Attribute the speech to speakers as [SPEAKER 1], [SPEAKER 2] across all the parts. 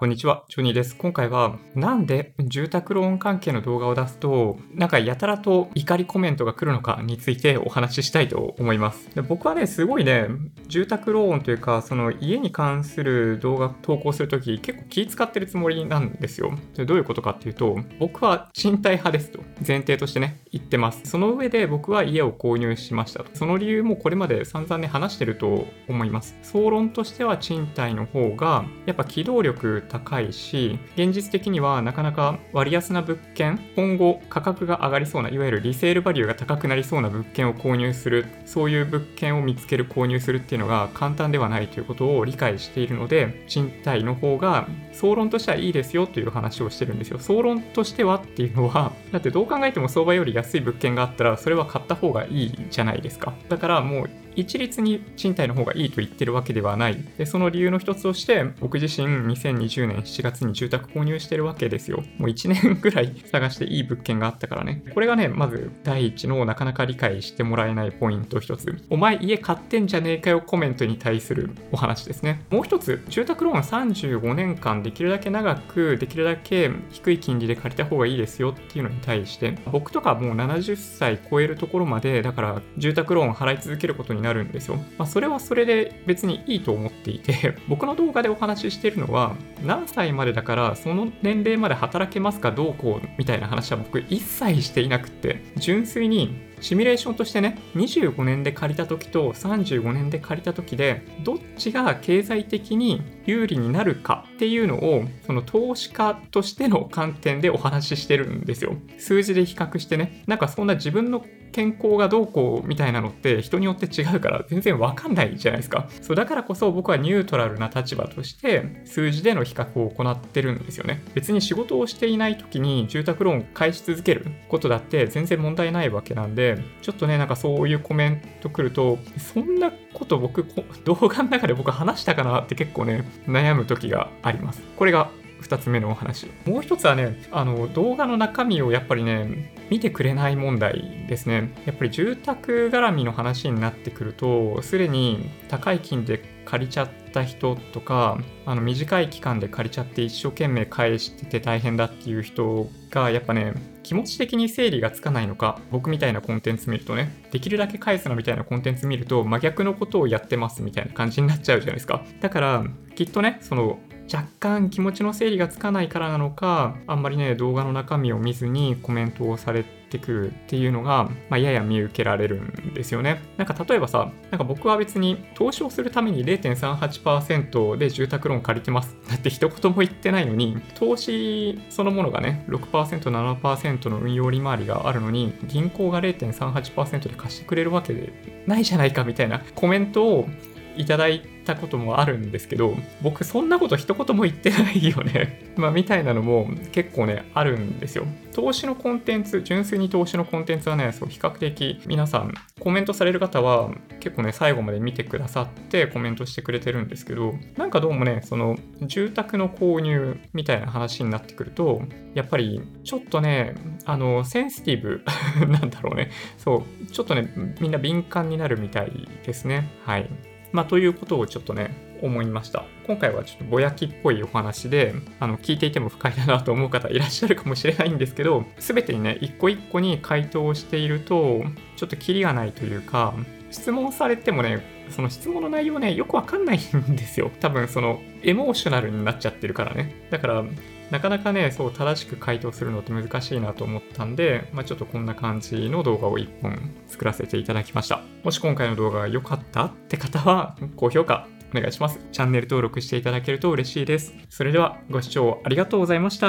[SPEAKER 1] こんにちは、ジョニーです。今回は、なんで住宅ローン関係の動画を出すと、なんかやたらと怒りコメントが来るのかについてお話ししたいと思います。で僕はね、すごいね、住宅ローンというか、その家に関する動画投稿するとき、結構気使ってるつもりなんですよ。でどういうことかっていうと、僕は賃貸派ですと、前提としてね、言ってます。その上で僕は家を購入しましたと。その理由もこれまで散々ね、話してると思います。総論としては賃貸の方が、やっぱ機動力高いし、現実的にはなかなか割安な物件、今後価格が上がりそうな、いわゆるリセールバリューが高くなりそうな物件を購入する、そういう物件を見つける、購入するっていうのが簡単ではないということを理解しているので、賃貸の方が総論としてはいいですよという話をしてるんですよ。総論としてはっていうのは、だってどう考えても相場より安い物件があったら、それは買った方がいいじゃないですか。だからもう一律に賃貸の方がいいと言ってるわけではない。で、その理由の一つとして、僕自身2020年7月に住宅購入してるわけですよ。もう1年ぐらい探していい物件があったからね。これがね、まず第一のなかなか理解してもらえないポイント一つ。お前家買ってんじゃねえかよコメントに対するお話ですね。もう一つ、住宅ローン35年間できるだけ長く、できるだけ低い金利で借りた方がいいですよっていうのに対して、僕とかもう70歳超えるところまで、だから住宅ローン払い続けることにになるんですよ。まあ、それはそれで別にいいと思っていて、僕の動画でお話ししてるのは、何歳までだからその年齢まで働けますかどうこうみたいな話は僕一切していなくって、純粋にシミュレーションとしてね、25年で借りた時と35年で借りた時で、どっちが経済的に有利になるかっていうのを、その投資家としての観点でお話ししてるんですよ。数字で比較してね。なんかそんな自分の健康がどうこうみたいなのって人によって違うから全然わかんないじゃないですか。そうだからこそ僕はニュートラルな立場として数字での比較を行ってるんですよね。別に仕事をしていない時に住宅ローンを返し続けることだって全然問題ないわけなんで、ちょっとね、なんかそういうコメント来ると、そんなこと僕、動画の中で僕話したかなって結構ね、悩む時があります。これが2つ目のお話。もう一つはね、あの動画の中身をやっぱりね、見てくれない問題ですね。やっぱり住宅絡みの話になってくると、すでに高い金で借りちゃってた人とか、あの短い期間で借りちゃって一生懸命返してて大変だっていう人が、やっぱね、気持ち的に整理がつかないのか、僕みたいなコンテンツ見るとね、できるだけ返すなみたいなコンテンツ見ると、真逆のことをやってますみたいな感じになっちゃうじゃないですか。だから、きっとね、その、若干気持ちの整理がつかないからなのか、あんまりね、動画の中身を見ずにコメントをされてくるっていうのが、まあ、やや見受けられるんですよね。なんか例えばさ、なんか僕は別に投資をするために0.38%で住宅ローン借りてます。だって一言も言ってないのに、投資そのものがね、6%、7%の運用利回りがあるのに、銀行が0.38%で貸してくれるわけでないじゃないかみたいなコメントをいただいてたこともあるんですけど、僕そんなこと一言も言ってないよね。まあみたいなのも結構ね、あるんですよ。投資のコンテンツ、純粋に投資のコンテンツはね、そう比較的皆さんコメントされる方は結構ね、最後まで見てくださってコメントしてくれてるんですけど、なんかどうもね、その住宅の購入みたいな話になってくると、やっぱりちょっとね、あの、センシティブ なんだろうね。そう、ちょっとね、みんな敏感になるみたいですね。はい。まあ、ということをちょっとね、思いました。今回はちょっとぼやきっぽいお話で、あの、聞いていても不快だなと思う方いらっしゃるかもしれないんですけど、すべてにね、一個一個に回答をしていると、ちょっとキリがないというか、質問されてもね、その質問の内容ね、よくわかんないんですよ。多分その、エモーショナルになっちゃってるからね。だから、なかなかね、そう正しく回答するのって難しいなと思ったんで、まあ、ちょっとこんな感じの動画を1本作らせていただきました。もし今回の動画が良かったって方は、高評価お願いします。チャンネル登録していただけると嬉しいです。それではご視聴ありがとうございました。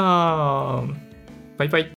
[SPEAKER 1] バイバイ。